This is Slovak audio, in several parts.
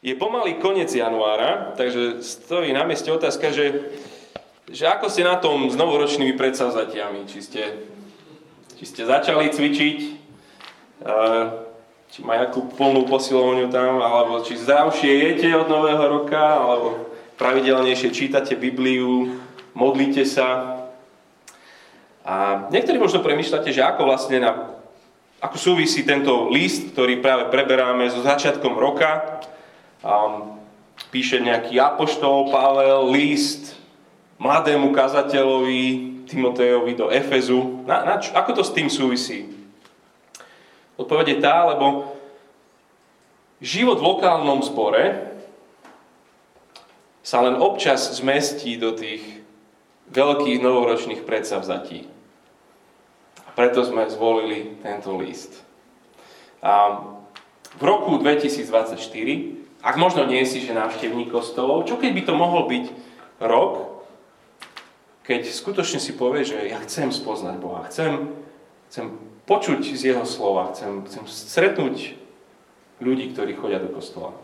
Je pomalý koniec januára, takže stojí na mieste otázka, že, že ako ste na tom s novoročnými predsavzatiami? Či ste, či ste začali cvičiť, či má nejakú plnú posilovňu tam, alebo či zdravšie jete od nového roka, alebo pravidelnejšie čítate Bibliu, modlíte sa. A niektorí možno premýšľate, že ako vlastne na, ako súvisí tento list, ktorý práve preberáme so začiatkom roka, um, píše nejaký apoštol Pavel list mladému kazateľovi Timotejovi do Efezu. Na, na čo, ako to s tým súvisí? Odpoveď je tá, lebo život v lokálnom zbore sa len občas zmestí do tých veľkých novoročných predsavzatí. A preto sme zvolili tento list. A v roku 2024 ak možno nie si, že návštevník kostolov, čo keď by to mohol byť rok, keď skutočne si povie, že ja chcem spoznať Boha, chcem, chcem počuť z Jeho slova, chcem, chcem stretnúť ľudí, ktorí chodia do kostola.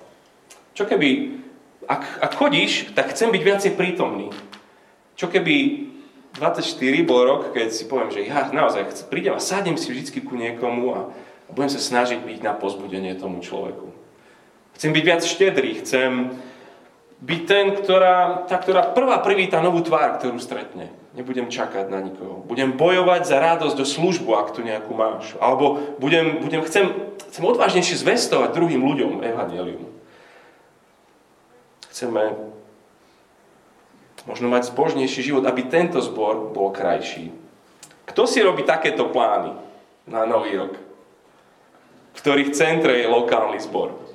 Čo keby, ak, ak chodíš, tak chcem byť viacej prítomný. Čo keby 24 bol rok, keď si poviem, že ja naozaj prídem a sadnem si vždy ku niekomu a budem sa snažiť byť na pozbudenie tomu človeku. Chcem byť viac štedrý, chcem byť ten, ktorá, tá, ktorá prvá privíta novú tvár, ktorú stretne. Nebudem čakať na nikoho. Budem bojovať za radosť do službu, ak tu nejakú máš. Alebo budem, budem, chcem, chcem odvážnejšie zvestovať druhým ľuďom evanelium. Chceme možno mať zbožnejší život, aby tento zbor bol krajší. Kto si robí takéto plány na nový rok? V ktorých centre je lokálny zbor?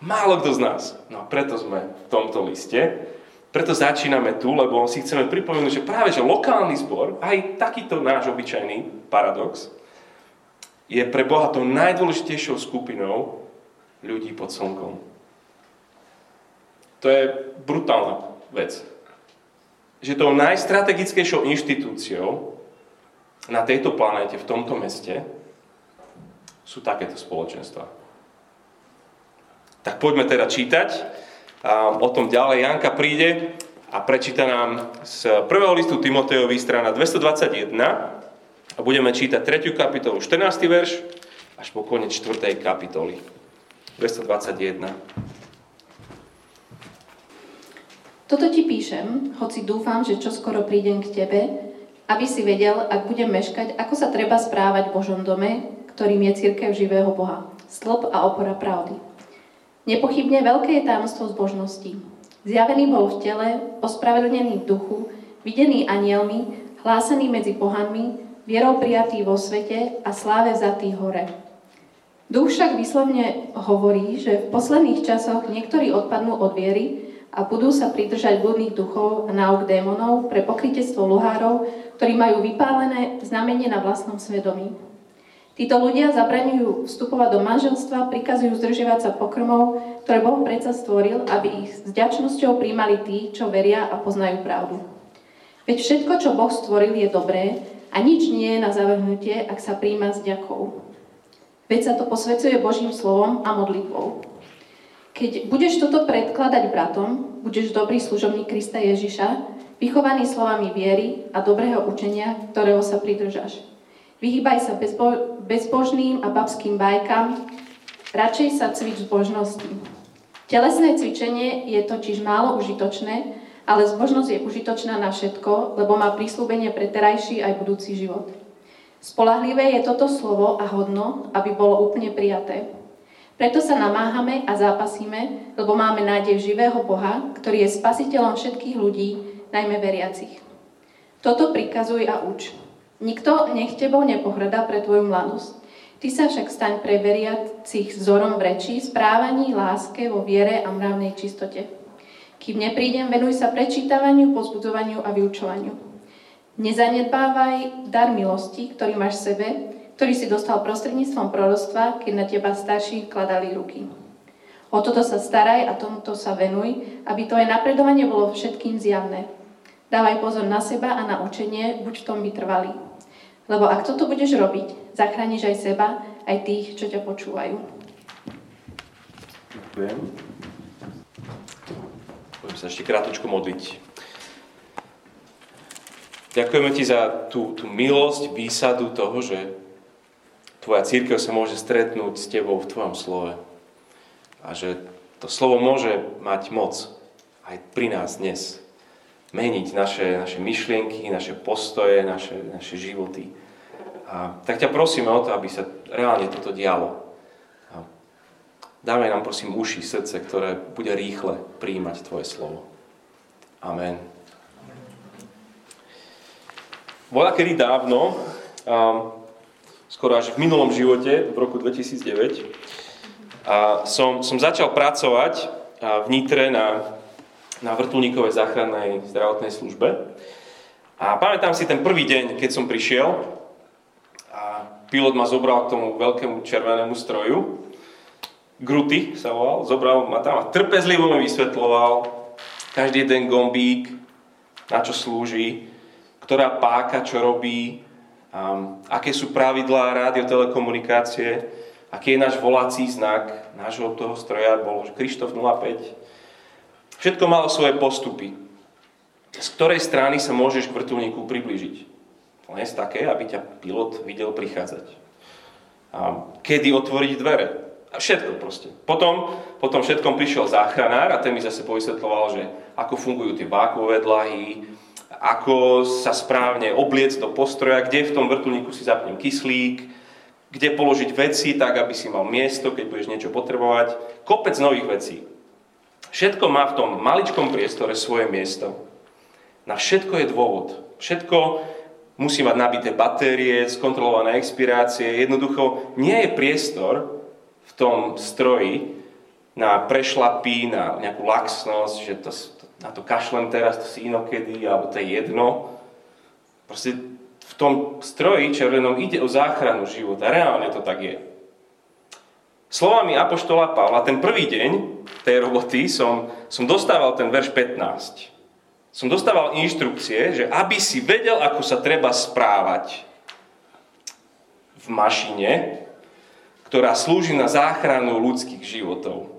Málo kto z nás. No preto sme v tomto liste. Preto začíname tu, lebo si chceme pripomenúť, že práve že lokálny zbor, aj takýto náš obyčajný paradox, je pre Boha tou najdôležitejšou skupinou ľudí pod slnkom. To je brutálna vec. Že tou najstrategickejšou inštitúciou na tejto planéte, v tomto meste, sú takéto spoločenstva. Tak poďme teda čítať. O tom ďalej Janka príde a prečíta nám z prvého listu Timotejovi strana 221 a budeme čítať 3. kapitolu 14. verš až po koniec 4. kapitoly 221. Toto ti píšem, hoci dúfam, že čoskoro prídem k tebe, aby si vedel, ak budem meškať, ako sa treba správať v Božom dome, ktorým je církev živého Boha, slop a opora pravdy. Nepochybne veľké je tajomstvo zbožnosti. Zjavený bol v tele, ospravedlnený v duchu, videný anielmi, hlásený medzi pohanmi, vierou prijatý vo svete a sláve vzatý hore. Duch však vyslovne hovorí, že v posledných časoch niektorí odpadnú od viery a budú sa pridržať blúdnych duchov a náuk démonov pre pokrytectvo luhárov, ktorí majú vypálené znamenie na vlastnom svedomí. Títo ľudia zabraňujú vstupovať do manželstva, prikazujú zdržiavať sa pokrmov, ktoré Boh predsa stvoril, aby ich s ďačnosťou príjmali tí, čo veria a poznajú pravdu. Veď všetko, čo Boh stvoril, je dobré a nič nie je na zavrhnutie, ak sa príjma s ďakou. Veď sa to posvedcuje Božím slovom a modlitbou. Keď budeš toto predkladať bratom, budeš dobrý služobník Krista Ježiša, vychovaný slovami viery a dobrého učenia, ktorého sa pridržaš. Vyhýbaj sa bezbo- bezbožným a babským bajkám, radšej sa cvič zbožnosti. Telesné cvičenie je totiž málo užitočné, ale zbožnosť je užitočná na všetko, lebo má prísľubenie pre terajší aj budúci život. Spolahlivé je toto slovo a hodno, aby bolo úplne prijaté. Preto sa namáhame a zápasíme, lebo máme nádej živého Boha, ktorý je spasiteľom všetkých ľudí, najmä veriacich. Toto prikazuj a uč. Nikto nech tebou nepohrada pre tvoju mladosť. Ty sa však staň pre veriacich vzorom v reči, správaní, láske, vo viere a mravnej čistote. Kým neprídem, venuj sa prečítavaniu, pozbudzovaniu a vyučovaniu. Nezanedbávaj dar milosti, ktorý máš v sebe, ktorý si dostal prostredníctvom prorostva, keď na teba starší kladali ruky. O toto sa staraj a tomuto sa venuj, aby tvoje napredovanie bolo všetkým zjavné. Dávaj pozor na seba a na učenie, buď v tom vytrvalý. Lebo ak toto budeš robiť, zachrániš aj seba, aj tých, čo ťa počúvajú. Ďakujem. Budem sa ešte krátko modliť. Ďakujeme ti za tú, tú milosť, výsadu toho, že tvoja církev sa môže stretnúť s tebou v tvojom slove. A že to slovo môže mať moc aj pri nás dnes. Meniť naše, naše myšlienky, naše postoje, naše, naše životy. A tak ťa prosíme o to, aby sa reálne toto dialo. A dávaj nám prosím uši, srdce, ktoré bude rýchle príjmať Tvoje slovo. Amen. Bola kedy dávno, um, skoro až v minulom živote, v roku 2009, a som, som začal pracovať v Nitre na, na vrtulníkovej záchrannej zdravotnej službe. A pamätám si ten prvý deň, keď som prišiel a pilot ma zobral k tomu veľkému červenému stroju. Gruty sa volal, zobral ma tam a trpezlivo mi vysvetloval každý jeden gombík, na čo slúži, ktorá páka, čo robí, um, aké sú pravidlá radiotelekomunikácie, aký je náš volací znak nášho toho stroja, bol Krištof 05. Všetko malo svoje postupy. Z ktorej strany sa môžeš k vrtulníku priblížiť? Len z také, aby ťa pilot videl prichádzať. A kedy otvoriť dvere? A všetko proste. Potom, potom všetkom prišiel záchranár a ten mi zase povysvetloval, že ako fungujú tie vákové dlahy, ako sa správne obliec do postroja, kde v tom vrtulníku si zapnem kyslík, kde položiť veci tak, aby si mal miesto, keď budeš niečo potrebovať. Kopec nových vecí. Všetko má v tom maličkom priestore svoje miesto. Na všetko je dôvod. Všetko musí mať nabité batérie, skontrolované expirácie. Jednoducho nie je priestor v tom stroji na prešlapy, na nejakú laxnosť, že to, na to kašlem teraz, to si inokedy, alebo to je jedno. Proste v tom stroji červenom ide o záchranu života. Reálne to tak je. Slovami Apoštola Pavla, ten prvý deň tej roboty som, som dostával ten verš 15. Som dostával inštrukcie, že aby si vedel, ako sa treba správať v mašine, ktorá slúži na záchranu ľudských životov.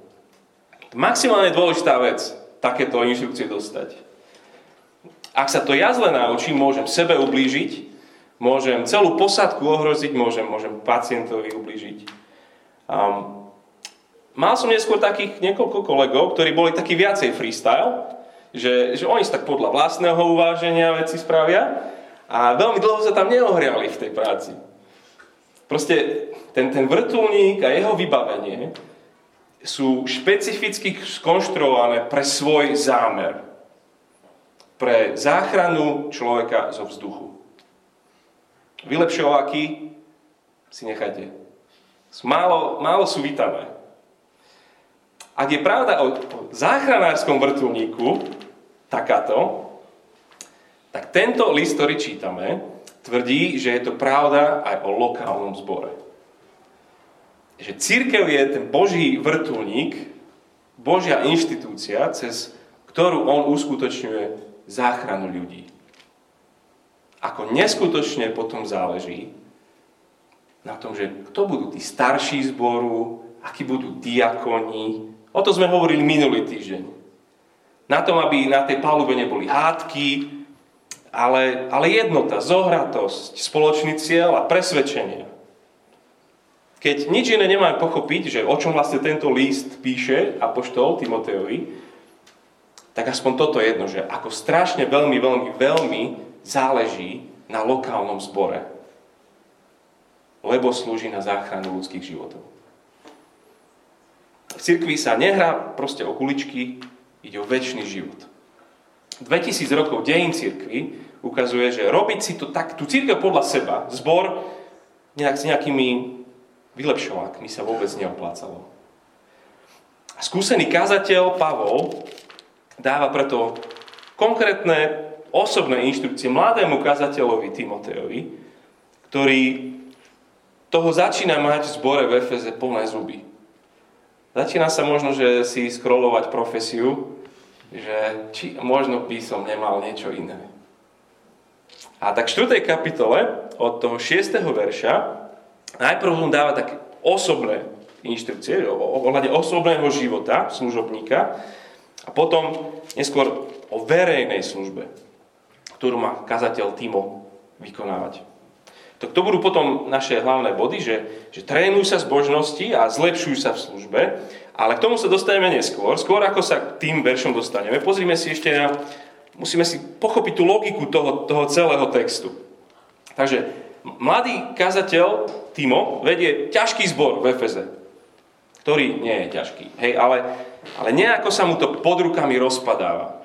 Maximálne dôležitá vec takéto inštrukcie dostať. Ak sa to ja zle naučím, môžem sebe ublížiť, môžem celú posadku ohroziť, môžem, môžem pacientovi ublížiť. Um, mal som neskôr takých niekoľko kolegov, ktorí boli takí viacej freestyle, že, že oni sa tak podľa vlastného uváženia veci spravia a veľmi dlho sa tam neohriali v tej práci. Proste ten, ten vrtulník a jeho vybavenie sú špecificky skonštruované pre svoj zámer. Pre záchranu človeka zo vzduchu. Vylepšováky si nechajte. Málo, málo sú vítané. Ak je pravda o, záchranárskom vrtulníku takáto, tak tento list, ktorý čítame, tvrdí, že je to pravda aj o lokálnom zbore že církev je ten Boží vrtulník, Božia inštitúcia, cez ktorú on uskutočňuje záchranu ľudí. Ako neskutočne potom záleží na tom, že kto budú tí starší zboru, akí budú diakoni. O to sme hovorili minulý týždeň. Na tom, aby na tej palube neboli hádky, ale, ale jednota, zohratosť, spoločný cieľ a presvedčenie. Keď nič iné nemáme pochopiť, že o čom vlastne tento list píše Apoštol Timoteovi, tak aspoň toto jedno, že ako strašne veľmi, veľmi, veľmi záleží na lokálnom zbore. Lebo slúži na záchranu ľudských životov. V cirkvi sa nehrá proste o kuličky, ide o väčší život. 2000 rokov dejín cirkvi ukazuje, že robiť si to tak, tú církev podľa seba, zbor nejak s nejakými vylepšovákmi sa vôbec neoplácalo. A skúsený kazateľ Pavol dáva preto konkrétne osobné inštrukcie mladému kazateľovi Timoteovi, ktorý toho začína mať v zbore v Efeze plné zuby. Začína sa možno, že si scrollovať profesiu, že či možno by som nemal niečo iné. A tak v 4. kapitole od toho 6. verša Najprv on dáva také osobné inštrukcie ohľade osobného života služobníka a potom neskôr o verejnej službe, ktorú má kazateľ Timo vykonávať. Tak to budú potom naše hlavné body, že, že trénujú sa zbožnosti a zlepšujú sa v službe, ale k tomu sa dostaneme neskôr. Skôr ako sa k tým veršom dostaneme, pozrime si ešte na, musíme si pochopiť tú logiku toho, toho celého textu. Takže mladý kazateľ Timo vedie ťažký zbor v Efeze, ktorý nie je ťažký, hej, ale, ale nejako sa mu to pod rukami rozpadáva.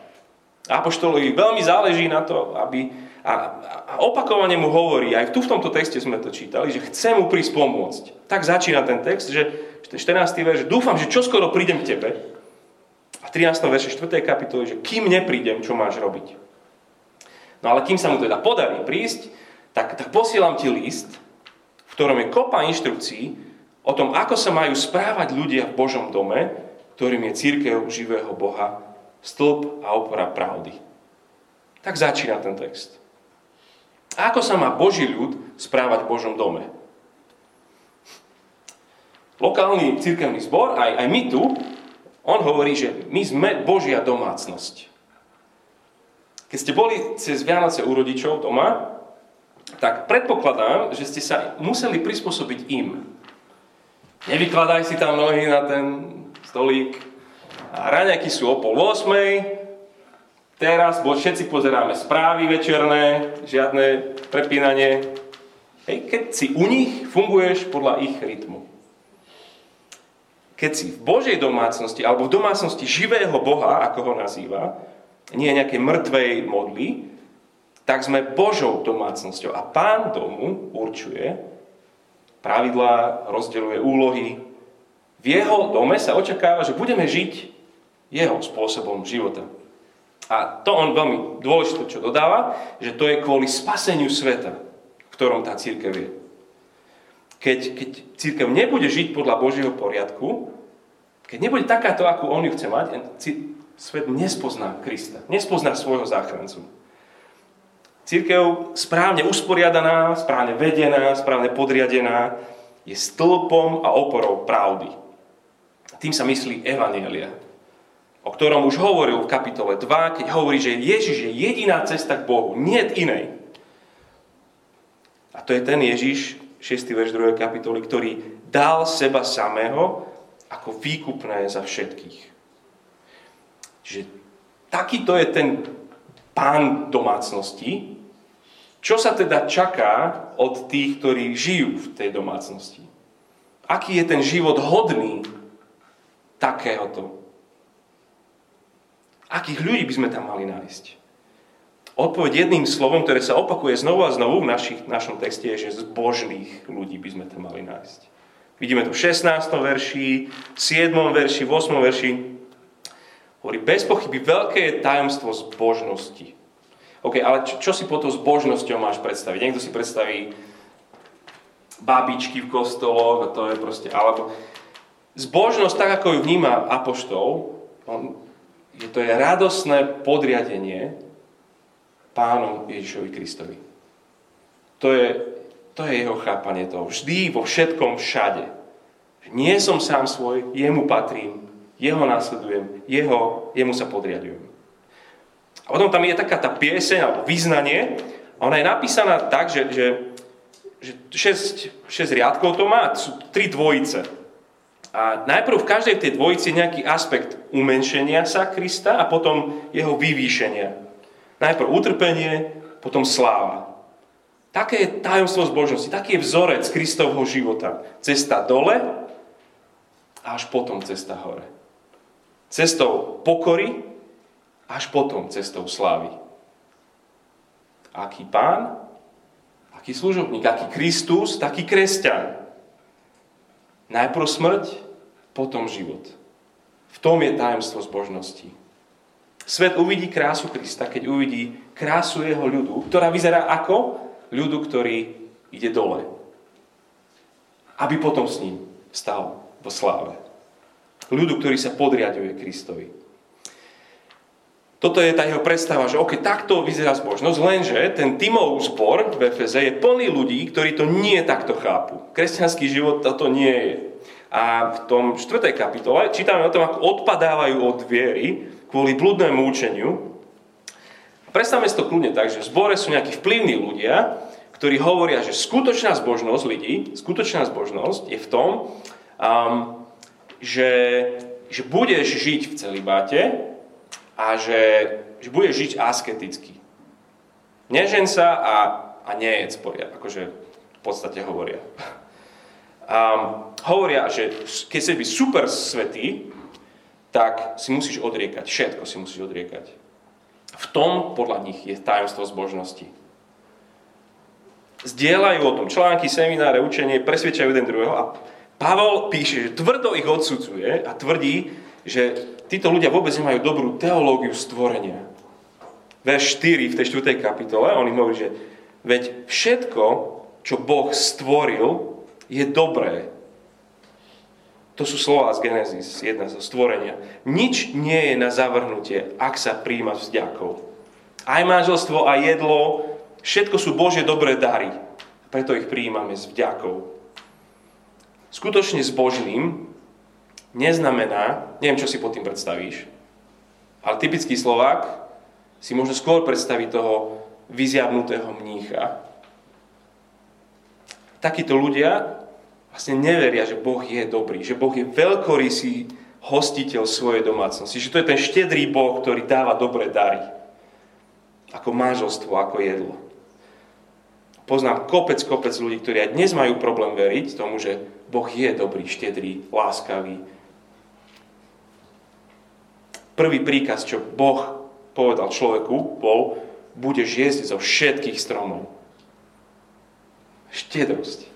Apoštolovi veľmi záleží na to, aby, a, a opakovane mu hovorí, aj tu v tomto texte sme to čítali, že chce mu prísť pomôcť. Tak začína ten text, že ten 14. verš, dúfam, že čoskoro prídem k tebe. A 13. verše 4. kapitoly, že kým neprídem, čo máš robiť. No ale kým sa mu teda podarí prísť, tak, tak posielam ti list, v ktorom je kopa inštrukcií o tom, ako sa majú správať ľudia v Božom dome, ktorým je církev živého Boha, stĺp a opora pravdy. Tak začína ten text. Ako sa má Boží ľud správať v Božom dome? Lokálny církevný zbor, aj, aj my tu, on hovorí, že my sme Božia domácnosť. Keď ste boli cez Vianoce u rodičov doma, tak predpokladám, že ste sa museli prispôsobiť im. Nevykladaj si tam nohy na ten stolík. A raňajky sú o pol 8, Teraz, bo všetci pozeráme správy večerné, žiadne prepínanie. Hej, keď si u nich, funguješ podľa ich rytmu. Keď si v Božej domácnosti, alebo v domácnosti živého Boha, ako ho nazýva, nie nejakej mŕtvej modly, tak sme Božou domácnosťou. A pán domu určuje pravidlá, rozdeľuje úlohy. V jeho dome sa očakáva, že budeme žiť jeho spôsobom života. A to on veľmi dôležité, čo dodáva, že to je kvôli spaseniu sveta, v ktorom tá církev je. Keď, keď církev nebude žiť podľa Božieho poriadku, keď nebude takáto, ako on ju chce mať, svet nespozná Krista, nespozná svojho záchrancu. Církev správne usporiadaná, správne vedená, správne podriadená je stĺpom a oporou pravdy. Tým sa myslí Evanielia o ktorom už hovoril v kapitole 2, keď hovorí, že Ježiš je jediná cesta k Bohu, nie inej. A to je ten Ježiš, 6. verš 2. kapitoly, ktorý dal seba samého ako výkupné za všetkých. Čiže takýto je ten pán domácnosti. Čo sa teda čaká od tých, ktorí žijú v tej domácnosti? Aký je ten život hodný takéhoto Akých ľudí by sme tam mali nájsť? Odpoveď jedným slovom, ktoré sa opakuje znovu a znovu v našich, našom texte, je, že zbožných ľudí by sme tam mali nájsť. Vidíme to v 16. verši, 7. verši, 8. verši. Hovorí, bez pochyby veľké je tajomstvo zbožnosti. OK, ale čo, čo si po to zbožnosťou máš predstaviť? Niekto si predstaví babičky v kostoloch, a to je proste, alebo zbožnosť, tak ako ju vníma Apoštol, on že to je radosné podriadenie pánom Ježišovi Kristovi. To je, to je jeho chápanie toho. Vždy, vo všetkom, všade. Nie som sám svoj, jemu patrím, jeho následujem, jeho, jemu sa podriadujem. A potom tam je taká tá pieseň alebo význanie, a ona je napísaná tak, že, že, že 6, 6 riadkov to má, sú tri dvojice. A najprv v každej tej dvojici nejaký aspekt umenšenia sa Krista a potom jeho vyvýšenia. Najprv utrpenie, potom sláva. Také je tajomstvo zbožnosti, taký je vzorec Kristovho života. Cesta dole a až potom cesta hore. Cestou pokory až potom cestou slávy. Aký pán, aký služobník, aký Kristus, taký kresťan. Najprv smrť, potom život. V tom je tajemstvo zbožnosti. Svet uvidí krásu Krista, keď uvidí krásu jeho ľudu, ktorá vyzerá ako ľudu, ktorý ide dole. Aby potom s ním stal vo sláve. Ľudu, ktorý sa podriaduje Kristovi. Toto je tá jeho predstava, že ok, takto vyzerá zbožnosť, lenže ten Timov zbor v Efeze je plný ľudí, ktorí to nie takto chápu. Kresťanský život toto nie je. A v tom 4. kapitole čítame o tom, ako odpadávajú od viery kvôli blúdnemu učeniu. Predstavme si to kľudne tak, že v zbore sú nejakí vplyvní ľudia, ktorí hovoria, že skutočná zbožnosť ľudí, skutočná zbožnosť je v tom, um, že, že budeš žiť v celibáte a že, že budeš žiť asketicky. Nežen sa a, a nejedz poriad, akože v podstate hovoria. Um, hovoria, že keď si byť super svetý, tak si musíš odriekať. Všetko si musíš odriekať. V tom, podľa nich, je tajomstvo zbožnosti. Zdieľajú o tom články, semináre, učenie, presvedčajú jeden druhého a Pavel píše, že tvrdo ich odsudzuje a tvrdí, že títo ľudia vôbec nemajú dobrú teológiu stvorenia. Verš 4 v tej 4. kapitole, on im hovorí, že veď všetko, čo Boh stvoril, je dobré. To sú slova z Genesis, jedna zo stvorenia. Nič nie je na zavrhnutie, ak sa príjma vzďakov. Aj manželstvo, aj jedlo, všetko sú Bože dobré dary. Preto ich prijímame s vďakou. Skutočne zbožným neznamená, neviem, čo si pod tým predstavíš, ale typický Slovák si možno skôr predstaví toho vyziavnutého mnícha. Takíto ľudia vlastne neveria, že Boh je dobrý, že Boh je veľkorysý hostiteľ svojej domácnosti, že to je ten štedrý Boh, ktorý dáva dobré dary. Ako manželstvo, ako jedlo. Poznám kopec, kopec ľudí, ktorí aj dnes majú problém veriť tomu, že Boh je dobrý, štedrý, láskavý. Prvý príkaz, čo Boh povedal človeku, bol, budeš jesť zo všetkých stromov. Štedrosť.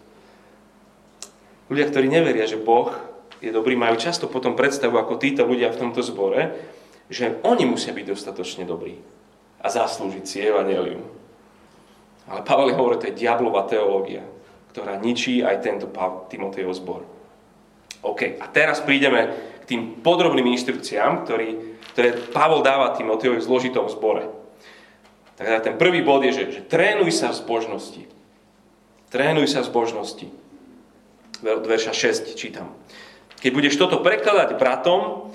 Ľudia, ktorí neveria, že Boh je dobrý, majú často potom predstavu, ako títo ľudia v tomto zbore, že oni musia byť dostatočne dobrí a zaslúžiť si evanelium. Ale Pavel hovorí, to je diablová teológia, ktorá ničí aj tento Timotejov zbor. OK, a teraz prídeme tým podrobným inštrukciám, ktorý, ktoré Pavel dáva Timotejovi v zložitom zbore. Tak ten prvý bod je, že, že trénuj sa v zbožnosti. Trénuj sa v zbožnosti od verša 6 čítam. Keď budeš toto prekladať bratom,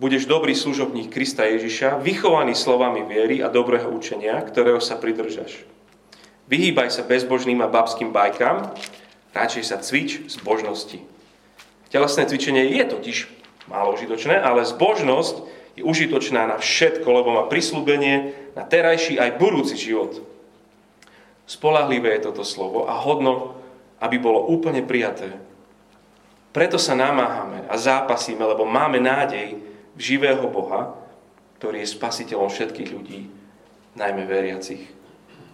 budeš dobrý služobník Krista Ježiša, vychovaný slovami viery a dobrého učenia, ktorého sa pridržaš. Vyhýbaj sa bezbožným a babským bajkám, radšej sa cvič z božnosti. Telesné cvičenie je totiž málo užitočné, ale zbožnosť je užitočná na všetko, lebo má prislúbenie na terajší aj budúci život. Spolahlivé je toto slovo a hodno aby bolo úplne prijaté. Preto sa namáhame a zápasíme, lebo máme nádej v živého Boha, ktorý je spasiteľom všetkých ľudí, najmä veriacich.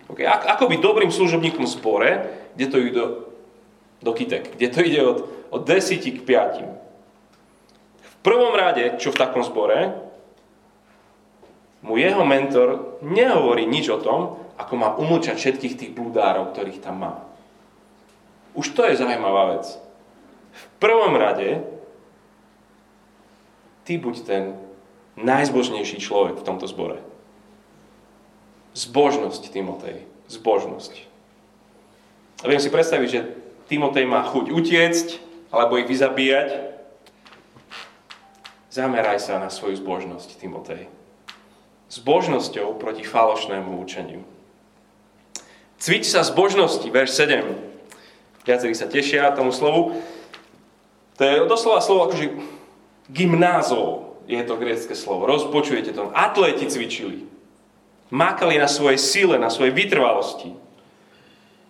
Okay. Ako byť dobrým služobníkom v zbore, kde to ide do, do kytek, kde to ide od, od desíti k piatim. Prvom rade, čo v takom zbore, mu jeho mentor nehovorí nič o tom, ako má umlčať všetkých tých bludárov, ktorých tam má. Už to je zaujímavá vec. V prvom rade ty buď ten najzbožnejší človek v tomto zbore. Zbožnosť, Timotej. Zbožnosť. A viem si predstaviť, že Timotej má chuť utiecť, alebo ich vyzabíjať. Zameraj sa na svoju zbožnosť, Timotej. Zbožnosťou proti falošnému učeniu. Cvič sa zbožnosti, verš 7 viacerí sa tešia tomu slovu. To je doslova slovo akože gymnázo je to grecké slovo. Rozpočujete to. Atléti cvičili. Mákali na svojej sile, na svojej vytrvalosti.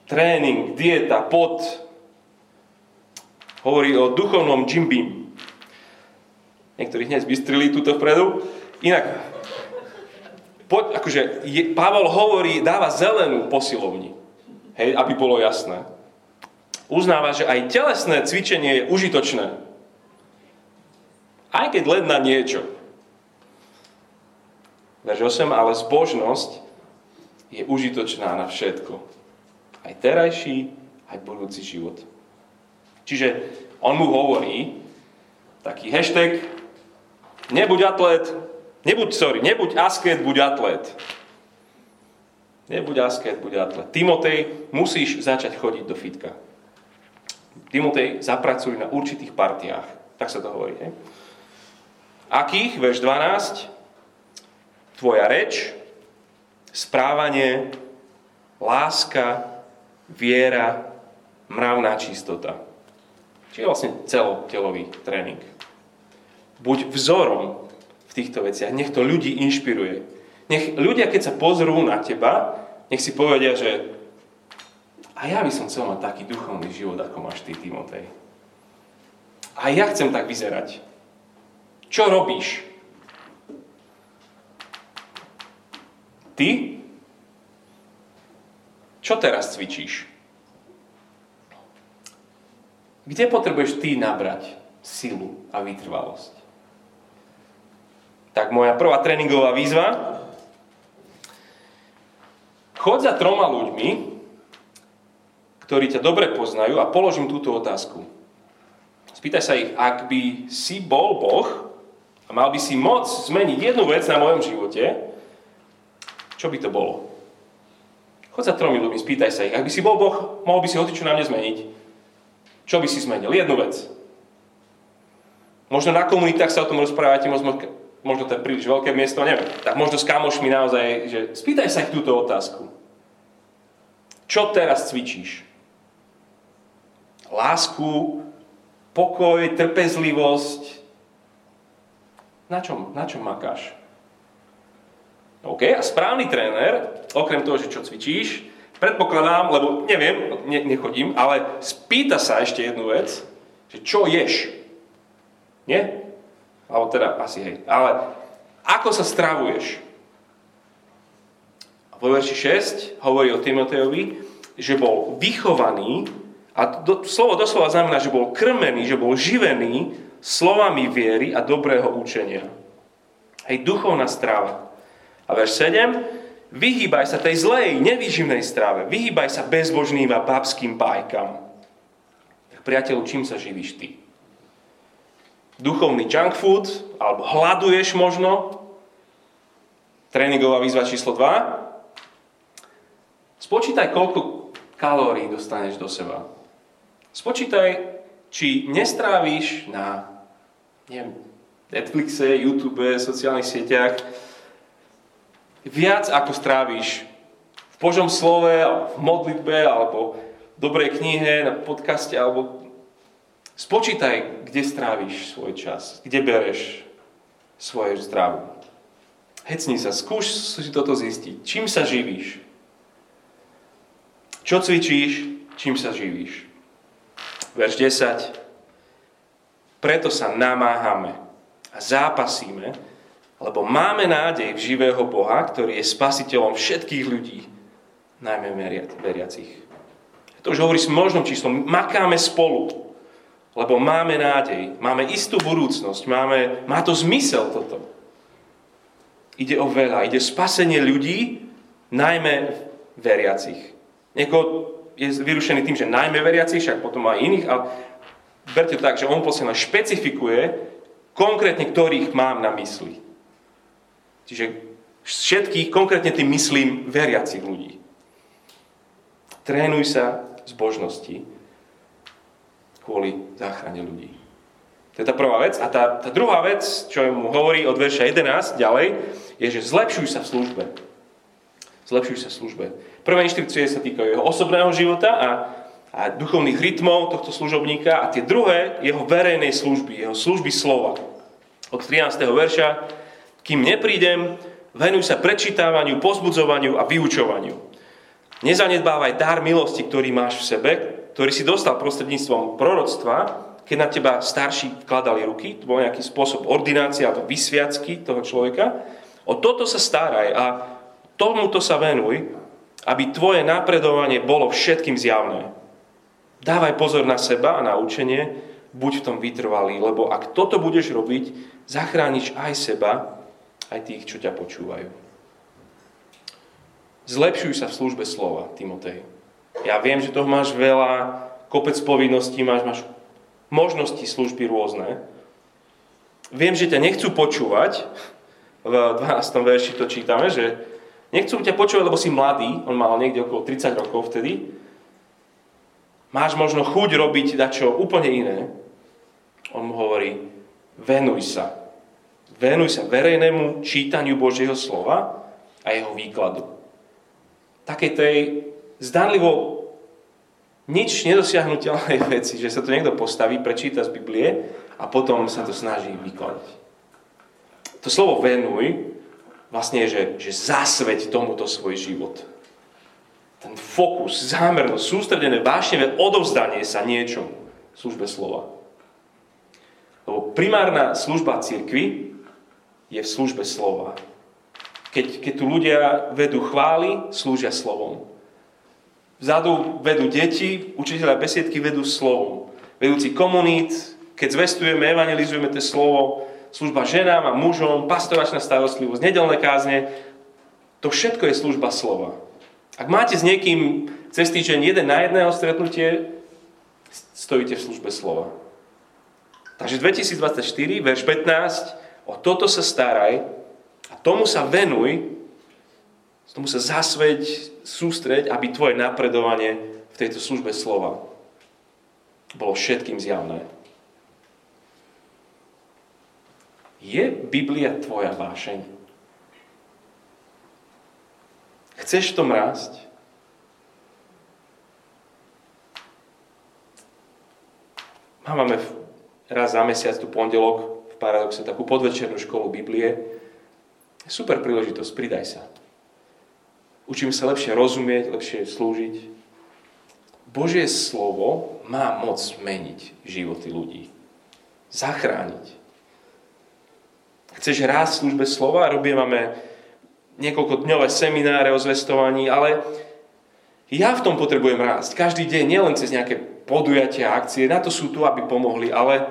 Tréning, dieta, pot. Hovorí o duchovnom džimbim. Niektorí hneď zbystrili túto vpredu. Inak, poď, akože, je, Pavel hovorí, dáva zelenú posilovni. Hej, aby bolo jasné uznáva, že aj telesné cvičenie je užitočné. Aj keď len na niečo. Verš 8, ale zbožnosť je užitočná na všetko. Aj terajší, aj budúci život. Čiže on mu hovorí, taký hashtag, nebuď atlet, nebuď, sorry, nebuď asket, buď atlet. Nebuď asket, buď atlet. Timotej, musíš začať chodiť do fitka. Timotej, zapracuj na určitých partiách. Tak sa to hovorí. Hej? Akých? Verš 12. Tvoja reč, správanie, láska, viera, mravná čistota. Čiže vlastne celotelový tréning. Buď vzorom v týchto veciach. Nech to ľudí inšpiruje. Nech ľudia, keď sa pozrú na teba, nech si povedia, že a ja by som chcel mať taký duchovný život, ako máš ty, Timotej. A ja chcem tak vyzerať. Čo robíš? Ty? Čo teraz cvičíš? Kde potrebuješ ty nabrať silu a vytrvalosť? Tak moja prvá tréningová výzva. Chod za troma ľuďmi, ktorí ťa dobre poznajú a položím túto otázku. Spýtaj sa ich, ak by si bol Boh a mal by si moc zmeniť jednu vec na mojom živote, čo by to bolo? Chod za tromi ľuďmi, spýtaj sa ich, ak by si bol Boh, mohol by si hocičo na mne zmeniť. Čo by si zmenil? Jednu vec. Možno na komunitách sa o tom rozprávate, možno, možno to je príliš veľké miesto, neviem. Tak možno s kamošmi naozaj, že spýtaj sa ich túto otázku. Čo teraz cvičíš? lásku, pokoj, trpezlivosť. Na čom, na čom makáš? OK, a správny tréner, okrem toho, že čo cvičíš, predpokladám, lebo neviem, ne, nechodím, ale spýta sa ešte jednu vec, že čo ješ? Nie? Alebo teda asi hej. Ale ako sa stravuješ? vo verši 6 hovorí o Timotejovi, že bol vychovaný a do, slovo doslova znamená, že bol krmený, že bol živený slovami viery a dobrého učenia. Hej, duchovná strava. A verš 7. Vyhýbaj sa tej zlej, nevýživnej strave. Vyhýbaj sa bezbožným a babským pájkam. Tak priateľu, čím sa živíš ty? Duchovný junk food? Alebo hľaduješ možno? Tréningová výzva číslo 2. Spočítaj, koľko kalórií dostaneš do seba. Spočítaj, či nestrávíš na neviem, Netflixe, YouTube, sociálnych sieťach viac ako strávíš v Božom slove, v modlitbe, alebo v dobrej knihe, na podcaste, alebo spočítaj, kde strávíš svoj čas, kde bereš svoje zdravu. Hecni sa, skúš si toto zistiť. Čím sa živíš? Čo cvičíš? Čím sa živíš? verš 10. Preto sa namáhame a zápasíme, lebo máme nádej v živého Boha, ktorý je spasiteľom všetkých ľudí, najmä veriacich. To už hovorí s možným číslom. Makáme spolu, lebo máme nádej, máme istú budúcnosť, máme, má to zmysel toto. Ide o veľa, ide spasenie ľudí, najmä veriacich. Niekoho je vyrušený tým, že najmä veriaci, však potom aj iných, ale berte to tak, že on posledná špecifikuje konkrétne, ktorých mám na mysli. Čiže všetkých, konkrétne tým myslím veriacich ľudí. Trénuj sa z božnosti kvôli záchrane ľudí. To je tá prvá vec. A tá, tá druhá vec, čo mu hovorí od verša 11 ďalej, je, že zlepšuj sa v službe. Zlepšuj sa v službe. Prvé inštrukcie sa týkajú jeho osobného života a, a duchovných rytmov tohto služobníka a tie druhé jeho verejnej služby, jeho služby slova. Od 13. verša, kým neprídem, venuj sa prečítávaniu, pozbudzovaniu a vyučovaniu. Nezanedbávaj dar milosti, ktorý máš v sebe, ktorý si dostal prostredníctvom proroctva, keď na teba starší vkladali ruky, to bol nejaký spôsob ordinácie alebo vysviacky toho človeka. O toto sa staraj a tomuto sa venuj, aby tvoje napredovanie bolo všetkým zjavné. Dávaj pozor na seba a na učenie, buď v tom vytrvalý, lebo ak toto budeš robiť, zachrániš aj seba, aj tých, čo ťa počúvajú. Zlepšuj sa v službe slova, Timotej. Ja viem, že toho máš veľa, kopec povinností, máš, máš možnosti služby rôzne. Viem, že ťa nechcú počúvať. V 12. verši to čítame, že Nechcú ťa počúvať, lebo si mladý, on mal niekde okolo 30 rokov vtedy. máš možno chuť robiť dačo úplne iné, on mu hovorí, venuj sa. Venuj sa verejnému čítaniu Božieho slova a jeho výkladu. Také tej zdanlivo nič nedosiahnutelnej veci, že sa to niekto postaví, prečíta z Biblie a potom sa to snaží vykladať. To slovo venuj vlastne je, že, že zasveť tomuto svoj život. Ten fokus, zámernosť, sústredené, vášnevé odovzdanie sa niečomu službe slova. Lebo primárna služba církvy je v službe slova. Keď, keď tu ľudia vedú chvály, slúžia slovom. Vzadu vedú deti, učiteľa besiedky vedú slovom. Vedúci komunít, keď zvestujeme, evangelizujeme to slovo, služba ženám a mužom, pastoračná starostlivosť, nedelné kázne, to všetko je služba slova. Ak máte s niekým cez týždeň jeden na jedného stretnutie, stojíte v službe slova. Takže 2024, verš 15, o toto sa staraj a tomu sa venuj, tomu sa zasveď, sústreď, aby tvoje napredovanie v tejto službe slova bolo všetkým zjavné. Je Biblia tvoja vášeň? Chceš v tom rásť? Máme raz za mesiac tu pondelok v Paradoxe takú podvečernú školu Biblie. Super príležitosť, pridaj sa. Učíme sa lepšie rozumieť, lepšie slúžiť. Božie slovo má moc meniť životy ľudí. Zachrániť. Chceš rásť v službe slova? Robíme niekoľko dňové semináre o zvestovaní, ale ja v tom potrebujem rásť. Každý deň, nielen cez nejaké podujatia, akcie, na to sú tu, aby pomohli, ale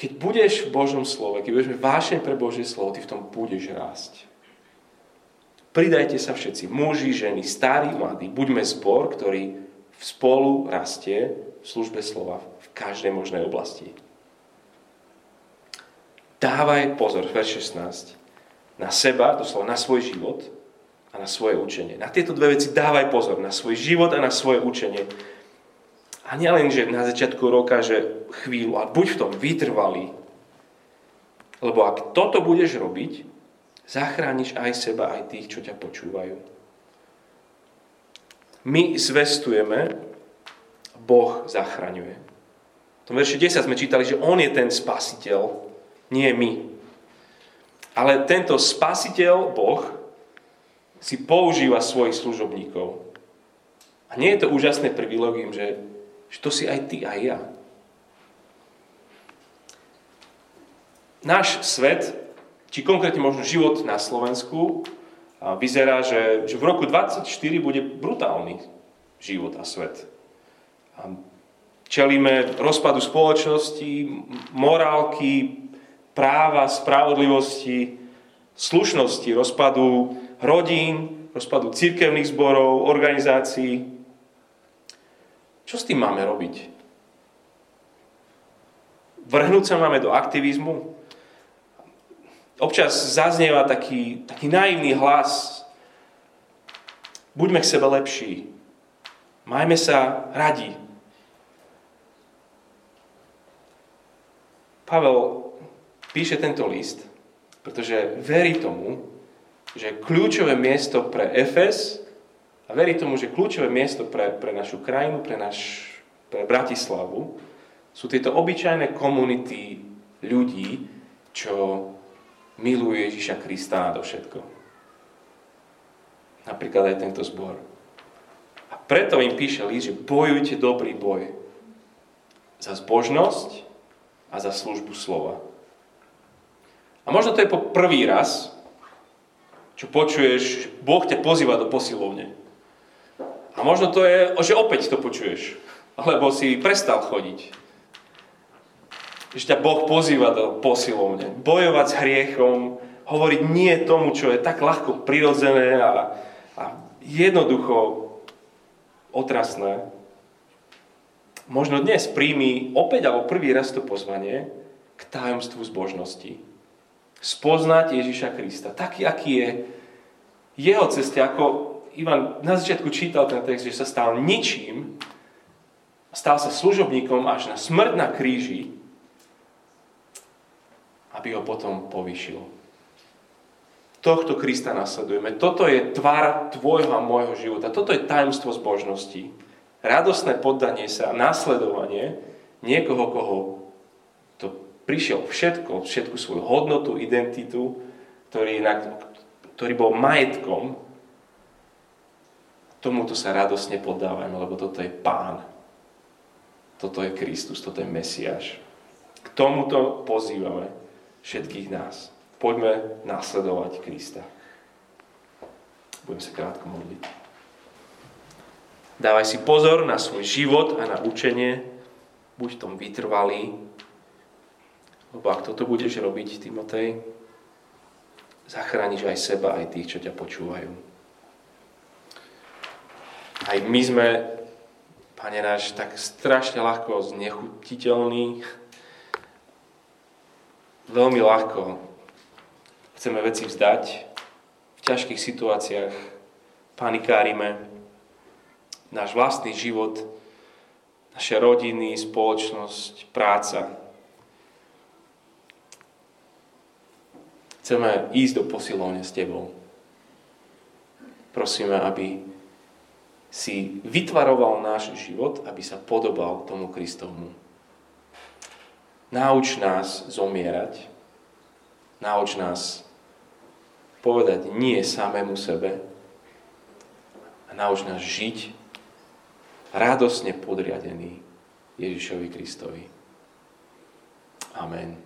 keď budeš v Božom slove, keď budeš vášeň pre Božie slovo, ty v tom budeš rásť. Pridajte sa všetci, muži, ženy, starí, mladí. Buďme zbor, ktorý spolu rastie v službe slova v každej možnej oblasti. Dávaj pozor, verš 16, na seba, doslova na svoj život a na svoje učenie. Na tieto dve veci dávaj pozor, na svoj život a na svoje učenie. A nielen, že na začiatku roka, že chvíľu, a buď v tom vytrvalý. Lebo ak toto budeš robiť, Zachrániš aj seba, aj tých, čo ťa počúvajú. My zvestujeme, Boh zachraňuje. V tom verši 10 sme čítali, že On je ten spasiteľ, nie my. Ale tento spasiteľ, Boh, si používa svojich služobníkov. A nie je to úžasné privilegium, že, že to si aj ty, aj ja. Náš svet či konkrétne možno život na Slovensku vyzerá, že, že v roku 2024 bude brutálny život a svet. Čelíme rozpadu spoločnosti, morálky, práva, spravodlivosti, slušnosti, rozpadu rodín, rozpadu církevných zborov, organizácií. Čo s tým máme robiť? Vrhnúť sa máme do aktivizmu? Občas zaznieva taký, taký naivný hlas. Buďme k sebe lepší. Majme sa radi. Pavel píše tento list, pretože verí tomu, že kľúčové miesto pre Efes a verí tomu, že kľúčové miesto pre, pre našu krajinu, pre, naš, pre Bratislavu sú tieto obyčajné komunity ľudí, čo milujú Ježiša Krista do všetko. Napríklad aj tento zbor. A preto im píše list, že bojujte dobrý boj za zbožnosť a za službu slova. A možno to je po prvý raz, čo počuješ, že Boh ťa pozýva do posilovne. A možno to je, že opäť to počuješ, alebo si prestal chodiť že ťa Boh pozýva do posilovne. Bojovať s hriechom, hovoriť nie tomu, čo je tak ľahko prirodzené a, a jednoducho otrasné. Možno dnes príjmi opäť alebo prvý raz to pozvanie k tajomstvu zbožnosti. Spoznať Ježiša Krista. Taký, aký je jeho ceste, ako Ivan na začiatku čítal ten text, že sa stal ničím Stal sa služobníkom až na smrť na kríži, aby ho potom povýšil. Tohto Krista nasledujeme. Toto je tvar tvojho a môjho života. Toto je tajomstvo zbožnosti. Radosné poddanie sa, nasledovanie niekoho, koho to prišiel všetko, všetku svoju hodnotu, identitu, ktorý, ktorý bol majetkom, tomuto sa radosne poddávajme, lebo toto je Pán. Toto je Kristus, toto je Mesiáš. K tomuto pozývame všetkých nás. Poďme nasledovať Krista. Budem sa krátko modliť. Dávaj si pozor na svoj život a na učenie. Buď v tom vytrvalý. Lebo ak toto budeš robiť, Timotej, zachrániš aj seba, aj tých, čo ťa počúvajú. Aj my sme, Pane náš, tak strašne ľahko znechutiteľní, veľmi ľahko chceme veci vzdať, v ťažkých situáciách panikárime, náš vlastný život, naše rodiny, spoločnosť, práca. Chceme ísť do posilovne s Tebou. Prosíme, aby si vytvaroval náš život, aby sa podobal tomu Kristovmu. Nauč nás zomierať. Nauč nás povedať nie samému sebe. A nauč nás žiť radosne podriadený Ježišovi Kristovi. Amen.